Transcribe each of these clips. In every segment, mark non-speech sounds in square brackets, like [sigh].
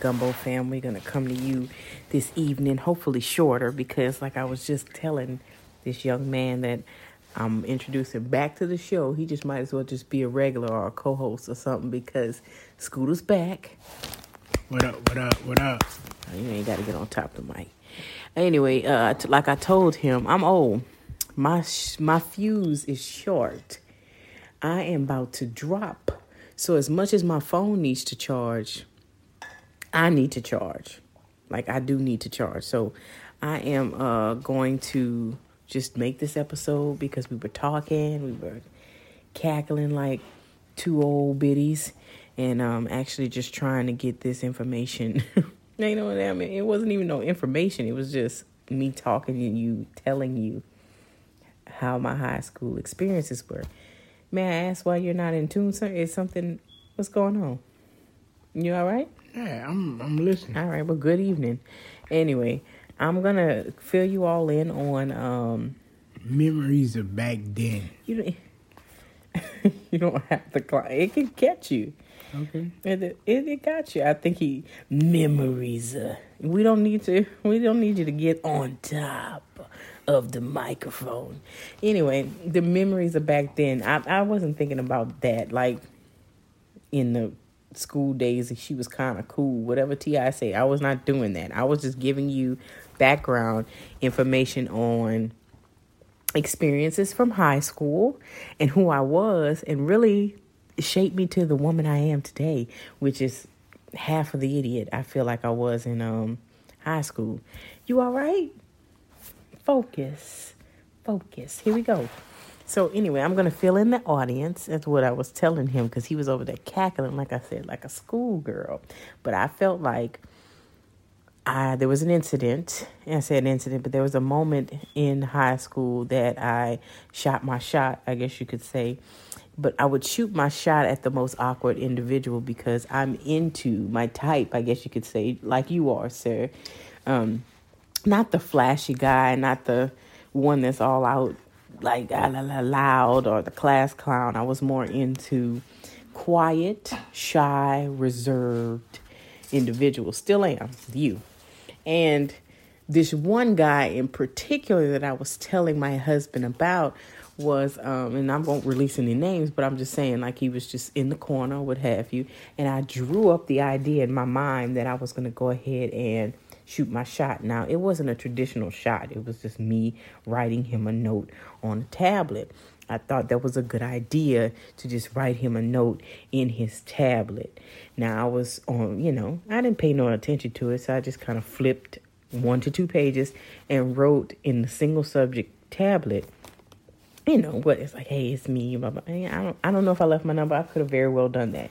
Gumbeaux family, gonna come to you this evening, hopefully shorter, because like I was just telling this young man that I'm introducing back to the show, he just might as well just be a regular or a co-host or something because Scoota's back. What up? What up? What up? Oh, you ain't got to get on top of the mic. Anyway, uh, t- like I told him, I'm old. My sh- my fuse is short. I am about to drop. So as much as my phone needs to charge, I need to charge. Like I do need to charge. So I am uh, going to just make this episode because we were talking, we were cackling like two old biddies, and um, actually just trying to get this information. [laughs] you know what I mean? It wasn't even no information. It was just me talking and you, telling you how my high school experiences were. May I ask why you're not in tune, sir? Is something what's going on? You all right? Yeah, I'm I'm listening. All right. Well, good evening. Anyway, I'm gonna fill you all in on um. Memories of back then. You don't. [laughs] you don't have to. climb. It can catch you. Okay. It, it, it got you. I think he memories. Uh, we don't need to. We don't need you to get on top of the microphone. Anyway, the memories of back then. I I wasn't thinking about that. Like in the school days, and she was kind of cool. Whatever Ti say, I was not doing that. I was just giving you background information on experiences from high school and who I was, and really shaped me to the woman I am today, which is half of the idiot I feel like I was in um high school. You all right? Focus. Focus. Here we go. So anyway, I'm gonna fill in the audience. That's what I was telling him because he was over there cackling, like I said, like a schoolgirl. But I felt like I there was an incident. I said an incident, but there was a moment in high school that I shot my shot. I guess you could say, but I would shoot my shot at the most awkward individual because I'm into my type. I guess you could say, like you are, sir. Um, not the flashy guy, not the one that's all out like loud or the class clown. I was more into quiet, shy, reserved individuals. Still am you. And this one guy in particular that I was telling my husband about was um and I won't release any names, but I'm just saying like he was just in the corner, what have you. And I drew up the idea in my mind that I was gonna go ahead and shoot my shot. Now, it wasn't a traditional shot, it was just me writing him a note on a tablet. I thought that was a good idea to just write him a note in his tablet. Now, I was on, you know, I didn't pay no attention to it, so I just kind of flipped one to two pages and wrote in the single subject tablet you know what it's like hey it's me blah, blah. i don't i don't know if i left my number i could have very well done that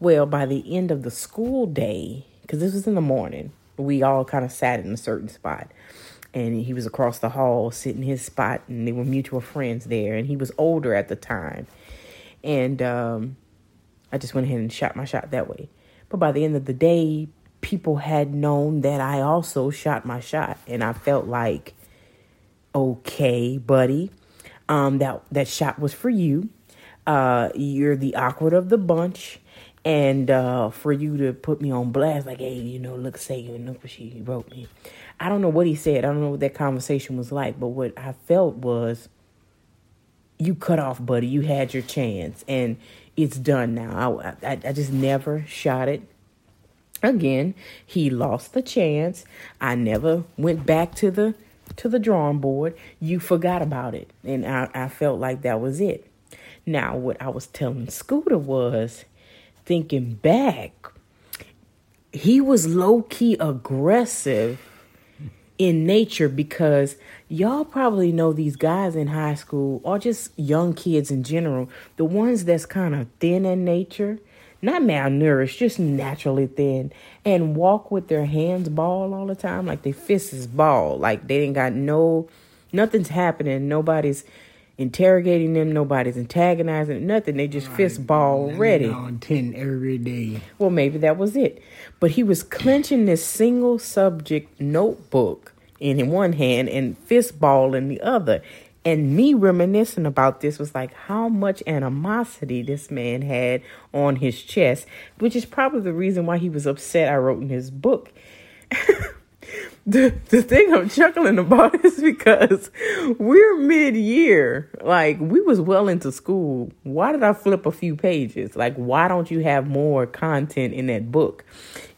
well by the end of the school day because this was in the morning we all kind of sat in a certain spot. And he was across the hall sitting his spot, and they were mutual friends there. And he was older at the time. And um, I just went ahead and shot my shot that way. But by the end of the day, people had known that I also shot my shot. And I felt like, okay, buddy, um, that, that shot was for you. Uh, you're the awkward of the bunch and uh, for you to put me on blast, like, hey, you know, look, say, you look what she wrote me. I don't know what he said. I don't know what that conversation was like, but what I felt was, you cut off, buddy. You had your chance, and it's done now. I, I, I just never shot it again. He lost the chance. I never went back to the to the drawing board. You forgot about it, and I, I felt like that was it. Now, what I was telling Scoota was thinking back, he was low key aggressive in nature because y'all probably know these guys in high school or just young kids in general, the ones that's kind of thin in nature, not malnourished, just naturally thin, and walk with their hands ball all the time, like their fists is ball, like they ain't got no, nothing's happening, nobody's interrogating them. Nobody's antagonizing nothing. They just fist ball ready. On ten every day. Well, maybe that was it. But he was clenching this single subject notebook in one hand and fist ball in the other. And me reminiscing about this was like how much animosity this man had on his chest, which is probably the reason why he was upset I wrote in his book. [laughs] the the thing I'm chuckling about [laughs] is because we're mid year. Like we was well into school. Why did I flip a few pages? Like why don't you have more content in that book?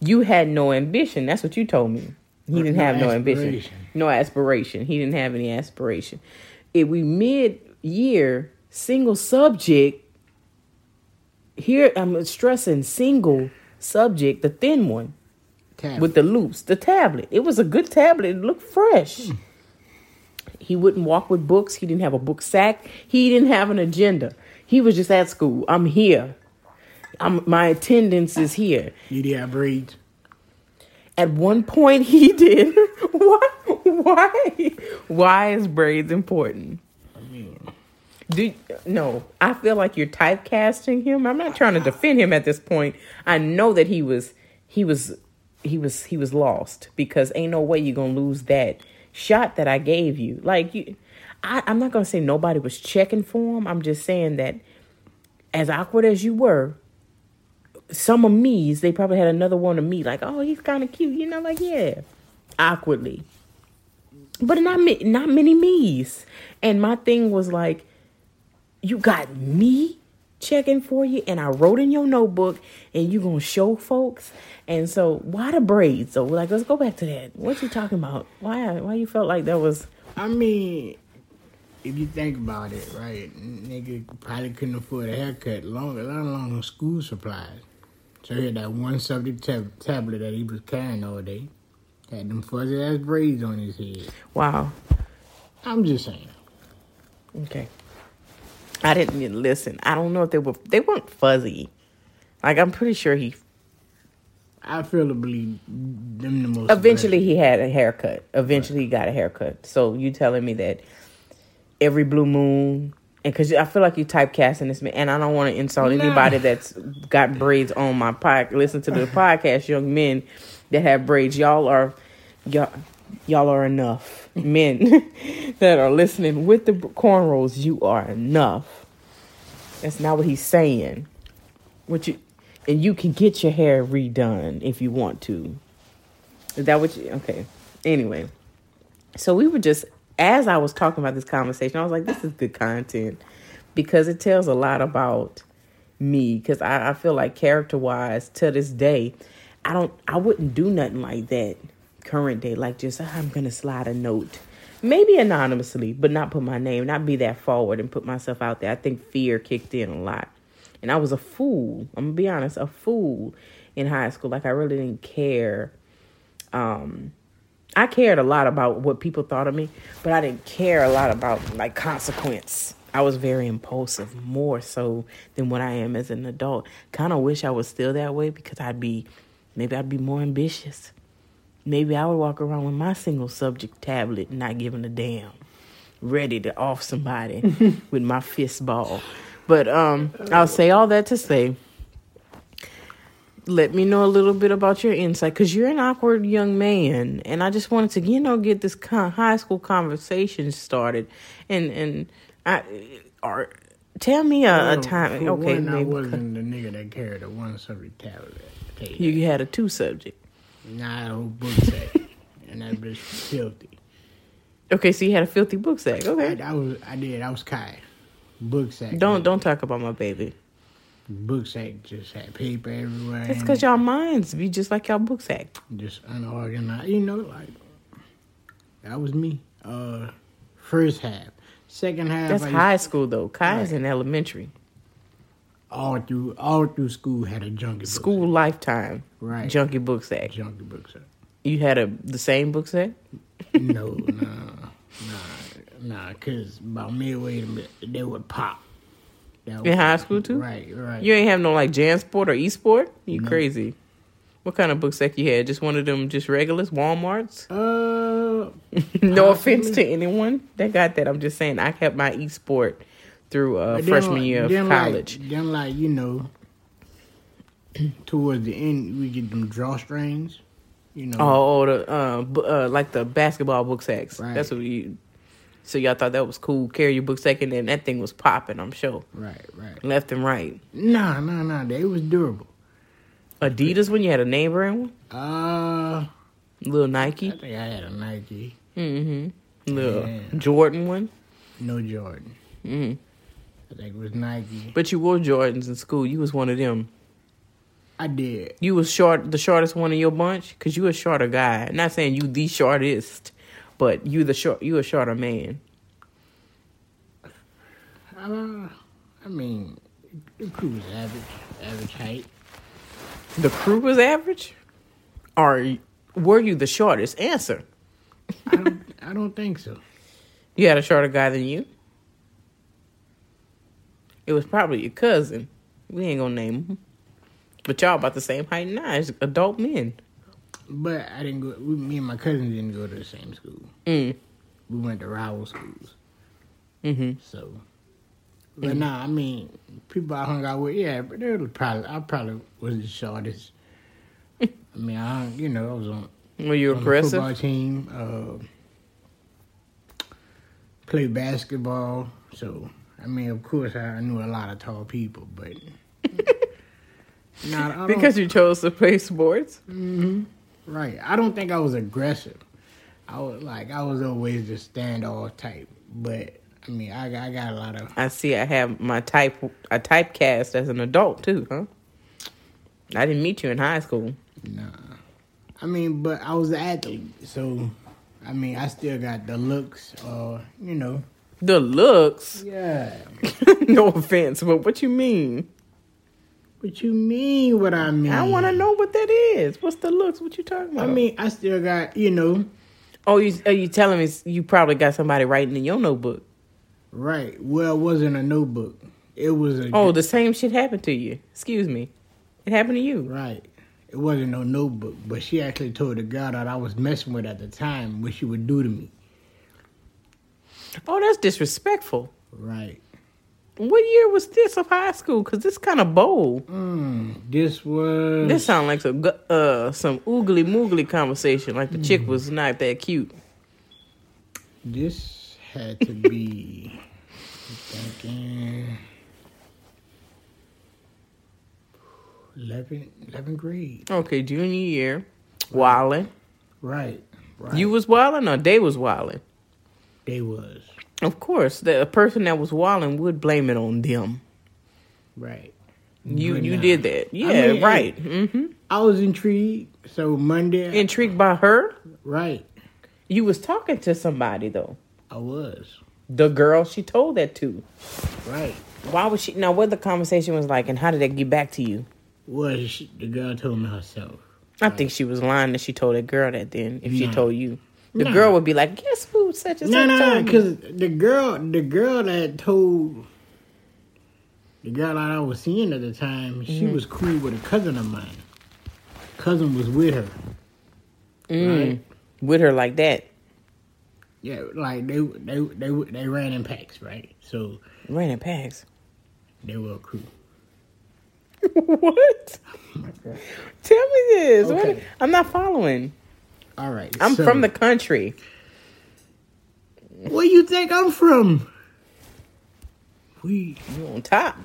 You had no ambition. That's what you told me. He didn't No have no ambition. No aspiration. He didn't have any aspiration. If we mid year single subject here I'm stressing single subject, the thin one Tab. with the loops, the tablet. It was a good tablet. It looked fresh. Hmm. He wouldn't walk with books. He didn't have a book sack. He didn't have an agenda. He was just at school. I'm here. I'm, my attendance is here. You Did have braids? At one point, he [laughs] did. why? Why? Why is braids important? I mean, Do no, I feel like you're typecasting him. I'm not trying to defend him at this point. I know that he was he was he was he was lost because ain't no way you're gonna lose that shot that I gave you. Like you I, I'm not gonna say nobody was checking for him. I'm just saying that as awkward as you were, some of me's they probably had another one of me like, oh, he's kind of cute, you know, like yeah, awkwardly but not not many me's. And my thing was like, you got me checking for you, and I wrote in your notebook, and you gonna show folks. And so, why the braids? So, like, let's go back to that. What you talking about? Why? Why you felt like that was? I mean, if you think about it, right, nigga probably couldn't afford a haircut, long, let alone on school supplies. So he had that one subject tab- tablet that he was carrying all day. Had them fuzzy ass braids on his head. Wow. I'm just saying. Okay. I didn't even listen. I don't know if they were. They weren't fuzzy. Like I'm pretty sure he. I feel to believe them the most. Eventually, he had a haircut. Eventually, he got a haircut. So you telling me that every blue moon, and because I feel like you typecasting this man, and I don't want to insult Nah. anybody that's got braids on my pod. Listen to the [laughs] podcast, young men that have braids. Y'all are, y'all, y'all are enough. [laughs] Men that are listening with the cornrows, you are enough. That's not what he's saying. What you and you can get your hair redone if you want to. Is that what you okay. Anyway. So we were just as I was talking about this conversation, I was like, this is good content because it tells a lot about me. Because I, I feel like character wise, to this day, I don't I wouldn't do nothing like that current day. Like just "Ah, I'm gonna slide a note. Maybe anonymously, but not put my name, not be that forward and put myself out there. I think fear kicked in a lot. And I was a fool. I'm gonna be honest, a fool in high school. Like I really didn't care. Um, I cared a lot about what people thought of me, but I didn't care a lot about like consequence. I was very impulsive, more so than what I am as an adult. Kind of wish I was still that way because I'd be, maybe I'd be more ambitious. Maybe I would walk around with my single subject tablet, not giving a damn, ready to off somebody [laughs] with my fist ball. But um, I'll say all that to say, let me know a little bit about your insight because you're an awkward young man, and I just wanted to, you know, get this con- high school conversation started, and and I or tell me a, a time. Okay, one, I wasn't the nigga that carried a one subject tablet. I tell you that. you had a two subject. Nah, a book sack. [laughs] and that bitch was filthy. Okay, so you had a filthy book sack. Okay, I was, I did, I was Kai. Book sack. don't don't talk about my baby. Book sack just had paper everywhere. That's because y'all minds be just like y'all book sack. Just unorganized. You know, like, that was me. Uh, First half. Second half, That's I high school though. Kai is Right. in elementary. All through all through school had a junkie book School lifetime. Right. Junkie book sack. junkie book sack. You had a the same book sack? No, nah, nah, nah. Cause about midway, they would pop. That In high school too? Right, right. You ain't have no like JanSport or Eastport? You No. crazy. What kind of book sack you had? Just one of them just regulars, Walmarts? Uh, [laughs] no offense to anyone that got that. I'm just saying I kept my Eastport through uh, freshman year of then like- college. then like you know, [clears throat] towards the end, we get them drawstrings. You know, Oh, oh, the uh, bu- uh, like the basketball book sacks. Right. That's what you. So y'all thought that was cool. Carry your book second, and then that thing was popping. I'm sure, Right, right. left and right. Nah, nah, nah. They was durable. Adidas when you had a name brand one, Uh, little Nike. I think I had a Nike. mm-hmm, little Yeah. Jordan one. No Jordan. Mm I think it was Nike. But you wore Jordans in school. You was one of them. I did. You was short, the shortest one in your bunch, cause you a shorter guy. Not saying you the shortest, but you the short, you a shorter man. Uh, I mean, the crew was average, average height. The crew was average, or were you the shortest? Answer. I don't, I don't think so. You had a shorter guy than you. It was probably your cousin. We ain't gonna name him, but y'all about the same height now as adult men. But I didn't go. We, me and my cousin didn't go to the same school. Mm. We went to rival schools. Mm-hmm. So, but nah, I mean, people I hung out with, yeah, but they was probably I probably was the shortest. [laughs] I mean, I hung, you know I was on, Were you on the football aggressive? team, uh, played basketball. So I mean, of course, I knew a lot of tall people, but [laughs] nah, Because you chose to play sports. hmm Right. I don't think I was aggressive. I was like I was always the standoff type, but I mean I got, I got a lot of I see. I have my type. I typecast as an adult too, huh? I didn't meet you in high school. nah. I mean, but I was an athlete, so I mean I still got the looks, or you know. The looks. Yeah. [laughs] no offense, but what you mean? What you mean? What I mean? I want to know what that is. What's the looks? What you talking about? I mean, I still got you know. oh, you are you telling me you probably got somebody writing in your notebook? Right. Well, it wasn't a notebook. It was a. Oh, the same shit happened to you. Excuse me. It happened to you. Right. It wasn't no notebook, but she actually told the girl that I was messing with at the time what she would do to me. Oh, that's disrespectful. Right. What year was this of high school? Cause this kind of bold. Mm, this was. This sound like some uh some oogly moogly conversation. Like the chick was not that cute. This had to be. Thinking. 11, 11th grade. Okay, junior year, wilding. Right. Right. You was wilding or they was wilding? They was. Of course, the person that was wilding would blame it on them. Right. You But you did that, yeah, mean, right. hmm I was intrigued. So Monday. Intrigued by her. right. You was talking to somebody though. I was. The girl she told that to. Right. Why was she? Now, what the conversation was like, and how did that get back to you? Was she, the girl told me herself. I think she was lying that she told that girl that. Then, if she told you, the Nah. girl would be like, "Guess who? Such and No, such." no, no, because the girl, the girl that told the girl that I was seeing at the time, she Mm-hmm. was cool with a cousin of mine. Cousin was with her. Mm. Right? with her like that, Yeah, like they they they they ran in packs, right? So running packs. they were a [laughs] crew. what? Tell me this. What- I'm not following. All right, I'm so- from the country. Where you think I'm from? We. You on top.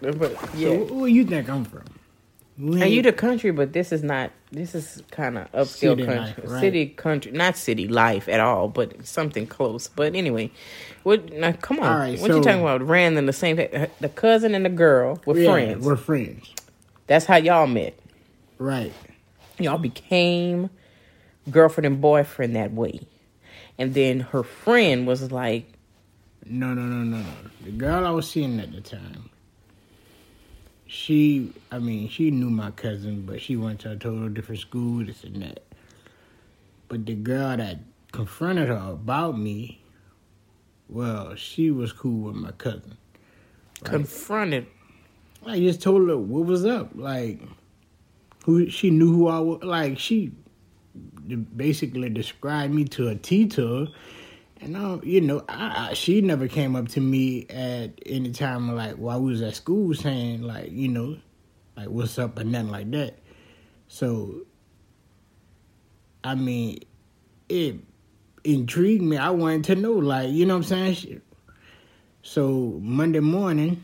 But, yeah. So where you think I'm from? We and you the country, but this is not. This is kind of upscale City country, life, right. city country, not city life at all, but something close. But anyway, what? Now, come on, right, what you talking about? Ran in the same. The cousin and the girl were yeah, friends. We're friends, That's how y'all met. right? Y'all became girlfriend and boyfriend that way, and then her friend was like, No, no, no, no, no. The girl I was seeing at the time, she, I mean, she knew my cousin, but she went to a total different school, this and that. But the girl that confronted her about me, well, she was cool with my cousin. confronted. I just told her what was up. Like, who she knew who I was. Like, she basically described me to a T to. And I, you know, I, I, she never came up to me at any time like while we was at school saying like, you know, like what's up and nothing like that. So, I mean, it intrigued me. I wanted to know, like, you know what I'm saying? So Monday morning,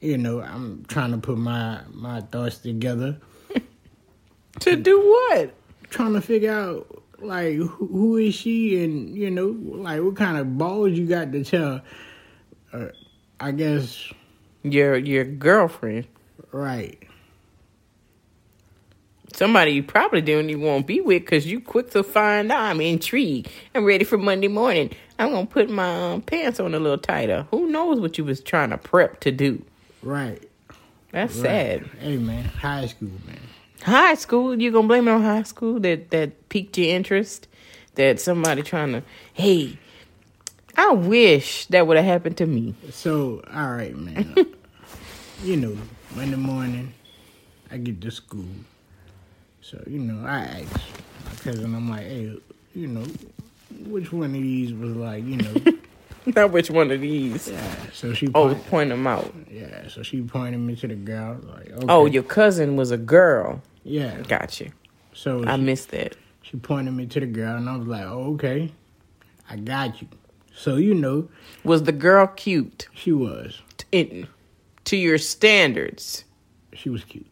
you know, I'm trying to put my my thoughts together. To do what? Trying to figure out like who, who is she and you know like what kind of balls you got to tell uh, I guess Your your girlfriend. right. Somebody you probably didn't even want to be with because you quick to find out. I'm intrigued. I'm ready for Monday morning. I'm gonna put my um, pants on a little tighter. Who knows what you was trying to prep to do? Right. That's right. sad. Hey man, high school man. High school, you gonna blame it on high school that that piqued your interest? That somebody trying to, hey, I wish that would have happened to me. So, all right, man. [laughs] you know, Monday morning, I get to school. So, you know, I asked my cousin, I'm like, hey, you know, which one of these was like, you know, [laughs] Not which one of these. yeah. So she, Oh, point, point them out. yeah. So she pointed me to the girl, like, oh, okay. Oh, your cousin was a girl. Yeah. Got you. So I she, missed that. she pointed me to the girl, and I was like, oh, okay, I got you. So you know, Was the girl cute? she was, In, to your standards. she was cute.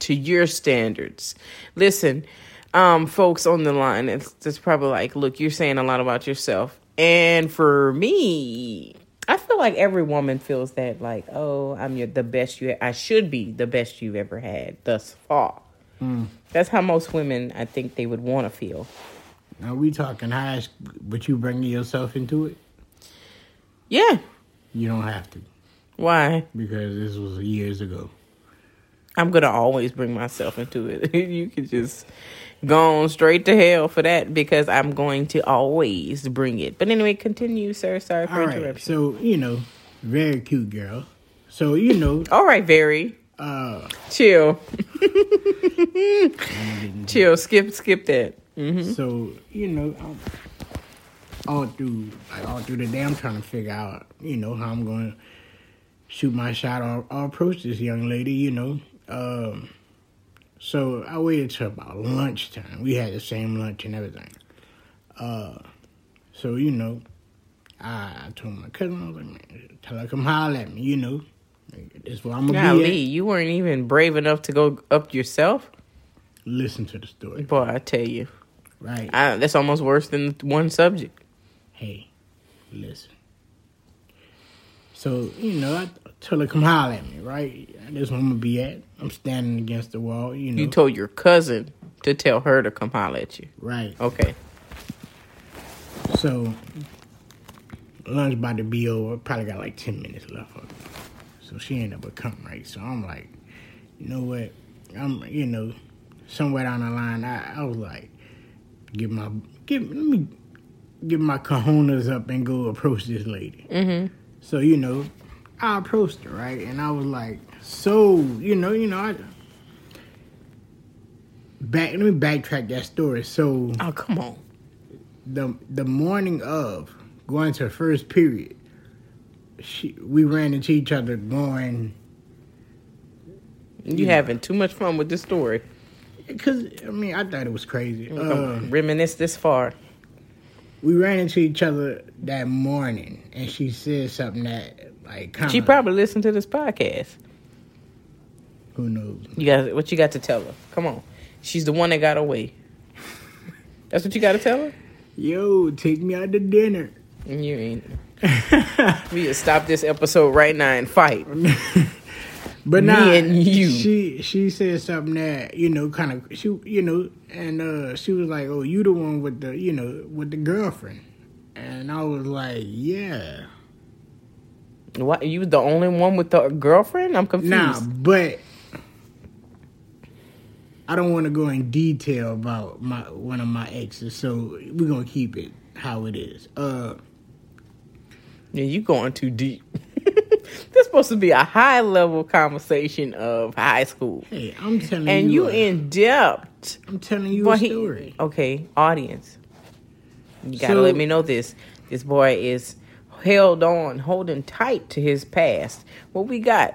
to your standards. Listen, um, folks on the line, it's, it's probably like, look, you're saying a lot about yourself. And for me, I feel like every woman feels that, like, oh, I'm your, the best you, I should be the best you've ever had thus far. Hmm. That's how most women, I think, they would want to feel. Now we talking high but you bringing yourself into it. Yeah. You don't have to. Why? because this was years ago. I'm gonna always bring myself into it. [laughs] you can just go on straight to hell for that because I'm going to always bring it. But anyway, continue, sir. Sorry for All right, interruption. so you know, very cute girl. So you know, All right, very uh, chill, [laughs] chill. Skip, skip that. so you know, I'm, all through like all through the day, I'm trying to figure out, you know, how I'm going to shoot my shot or, or approach this young lady. You know, um, so I waited till about lunchtime. We had the same lunch and everything. Uh, so you know, I, I told my cousin, I was like, man, tell her come holler at me. You know, this is where I'm gonna be. Golly, At. you weren't even brave enough to go up yourself. Listen to the story, Boy, I tell you, right? I, that's almost worse than one subject. hey, listen. So, you know, I tell her come holler at me, right? This one I'm gonna be at. I'm standing against the wall, you know. You told your cousin to tell her to come holler at you. right. Okay. So lunch about to be over, probably got like ten minutes left of it. So she ain't never come right. So I'm like, you know what? I'm you know, somewhere down the line I, I was like, give my give let me give my cojones up and go approach this lady. Mm-hmm. So, you know, I approached her, right? And I was like, so, you know, you know, I back let me backtrack that story. So Oh, come on. the the morning of going to her first period, she we ran into each other going You Yeah. having too much fun with this story. because I mean I thought it was crazy. Uh, Reminisce this far. we ran into each other that morning, and she said something that like kind She probably listened to this podcast. who knows. You got what you got to tell her. Come on. She's the one that got away. That's what you got to tell her. Yo, take me out to dinner. And You ain't. [laughs] we just stop this episode right now and fight. [laughs] But now nah, and you. She she said something that you know, kind of she you know, and uh she was like, "Oh, you the one with the you know with the girlfriend," and I was like, "Yeah, What? You was the only one with the girlfriend? I'm confused. nah," but I don't want to go in detail about my one of my exes, so we're gonna keep it how it is. Uh, Yeah, you going too deep. [laughs] this supposed to be a high level conversation of high school, hey, I'm telling and you, and you in depth. I'm telling you Boy, a he- story. okay, audience, you gotta So- let me know this. This boy is held on, holding tight to his past. What we got?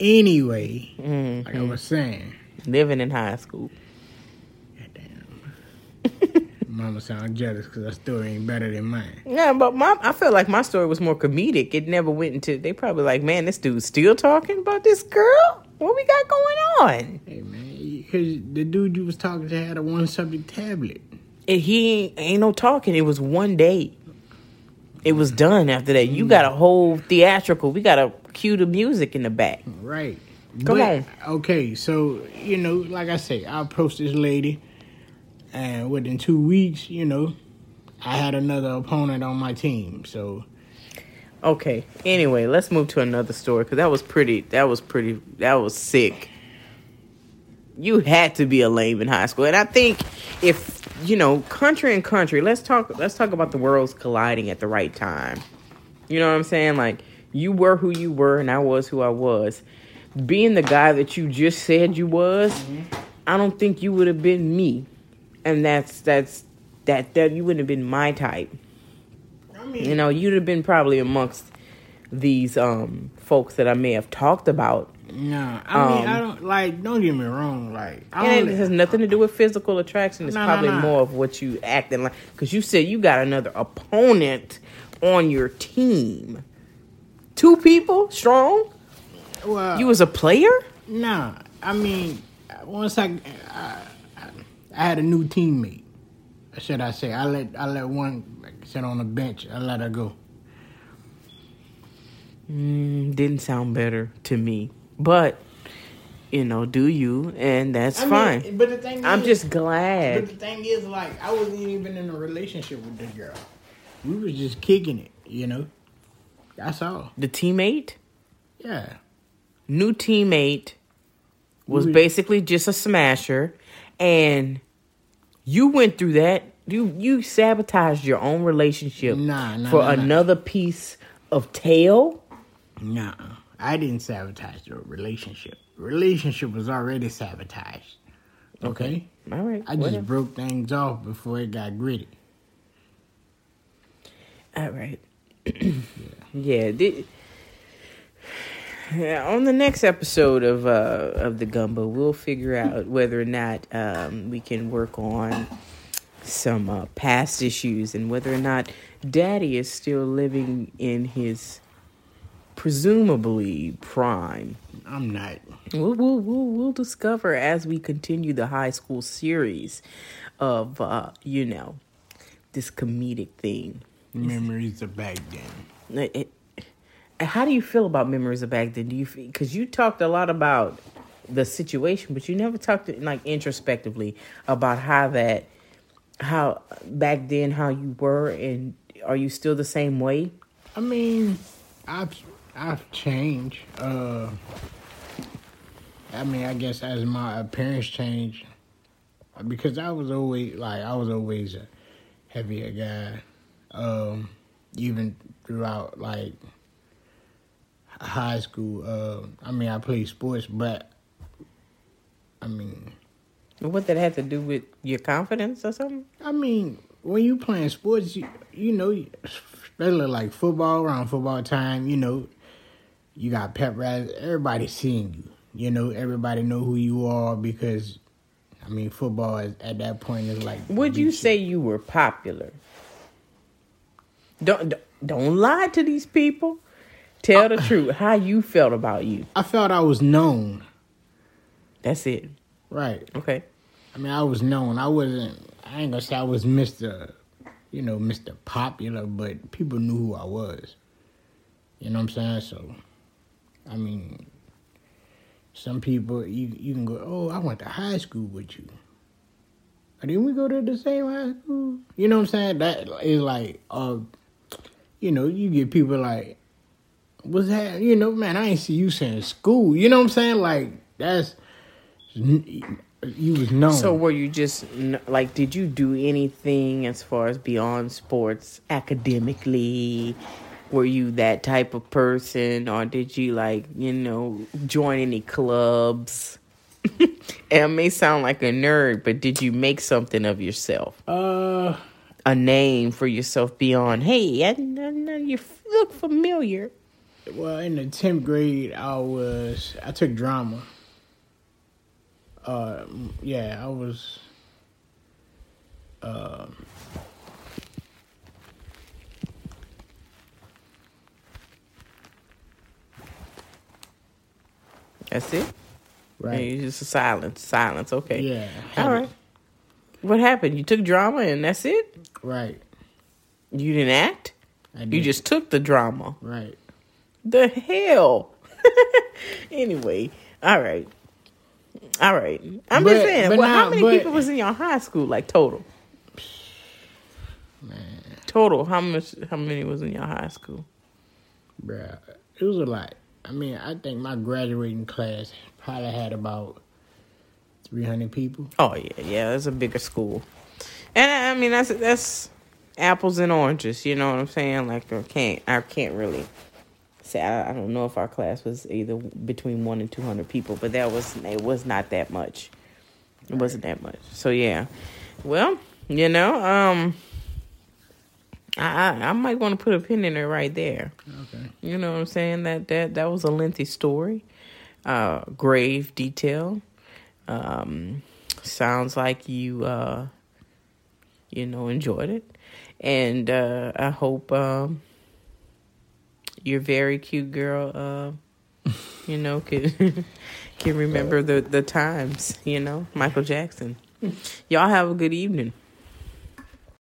Anyway, Mm-hmm. like I was saying. Living in high school. Goddamn. Mama sound jealous because that story ain't better than mine. Yeah, but mom, I felt like my story was more comedic. It never went into. They probably like, man, this dude's still talking about this girl. What we got going on? Hey man, because the dude you was talking to had a one subject tablet. And he ain't, ain't no talking. It was one day. It was done after that. You got a whole theatrical. We got to cue the music in the back. Right. Come on. Okay, so you know, like I say, I approached this lady, and within two weeks, you know, I had another opponent on my team. So. Okay. Anyway, let's move to another story because that was pretty. That was pretty. That was sick. You had to be a lame in high school, and I think if you know, country and country. Let's talk. Let's talk about the worlds colliding at the right time. You know what I'm saying? Like you were who you were, and I was who I was being the guy that you just said you was, mm-hmm. I don't think you would have been me. And that's that's that that you wouldn't have been my type. I mean, you know, you'd have been probably amongst these um folks that I may have talked about. No, I mean I um, don't like. Don't get me wrong. Like, I and it has nothing to do with physical attraction. It's probably more of what you acting like. Because you said you got another opponent on your team. Two people strong. Well, you was a player? Nah, I mean, once I, I, I had a new teammate. Should I say? I let I let one sit on the bench. I let her go. Mm, didn't sound better to me, but you know, do you? And that's I fine. But the thing, I'm is, just glad. But the thing is, like, I wasn't even in a relationship with the girl. We was just kicking it, you know. That's all. The teammate. Yeah new teammate was basically just a smasher and you went through that you you sabotaged your own relationship nah, nah, for nah, another piece of tail nah i didn't sabotage the relationship. Relationship was already sabotaged. Okay, okay. all right. I just whatever. broke things off before it got gritty. All right. Yeah, [clears throat] yeah yeah, on the next episode of uh, of the Gumbeaux, we'll figure out whether or not um, we can work on some uh, past issues and whether or not Daddy is still living in his presumably prime. I'm not. We'll we'll we'll, we'll discover as we continue the high school series of uh, you know this comedic thing. Memories of back then. It, it, how do you feel about memories of back then? Do you because you talked a lot about the situation, but you never talked like introspectively about how that how back then how you were and are you still the same way? I mean, I've I've changed. Uh, I mean, I guess as my appearance changed, because I was always like I was always a heavier guy. Um, even throughout like high school. Uh, I mean, I played sports, but I mean, what that had to do with your confidence or something? I mean, when you playing sports, you, you know, especially like football around football time, you know, you got pep rallies. Everybody seeing you. You know, everybody know who you are because, I mean, football is, at that point is like. Would you say you were popular? Don't don't lie to these people. Tell the truth. How you felt about you? I felt I was known. That's it. Right. Okay. I mean, I was known. I wasn't. I ain't gonna say I was Mister, you know, Mister Popular, but people knew who I was. You know what I'm saying? So, I mean, some people you you can go, oh, I went to high school with you. Or didn't we go to the same high school? You know what I'm saying? That is like, uh, you know, you get people like, was that you know, man, I ain't see you saying school. You know what I'm saying? Like that's you was known. So were you just like did you do anything as far as beyond sports academically? Were you that type of person or did you like, you know, join any clubs? [laughs] and it may sound like a nerd, but did you make something of yourself? Uh a name for yourself beyond, hey, I, I, you look familiar well, in the tenth grade, I was I took drama. Uh, yeah, I was. uh, That's it. right. You just silence, silence. Okay. Yeah. All right. What happened? You took drama and that's it. Right. You didn't act. I You just took the drama. right. The hell. [laughs] anyway, all right, all right. I'm But- just saying. Well, how many but- people was in your high school? Like total. Man, Total. How much? How many was in your high school? bruh. It was a lot. I mean, I think my graduating class probably had about 300 people. Oh yeah, yeah. That's a bigger school, and I mean that's that's apples and oranges. You know what I'm saying? Like I can't I can't really say I, I don't know if our class was either between one and two hundred people, but that was it was not that much. It wasn't that much. So yeah, well you know um. I, I might want to put a pin in it right there. Okay. You know what I'm saying? That that that was a lengthy story, uh, grave detail. Um, sounds like you uh, you know enjoyed it, and uh, I hope um, your very cute girl, uh, [laughs] you know, can can remember the the times. You know, Michael Jackson. [laughs] Y'all have a good evening.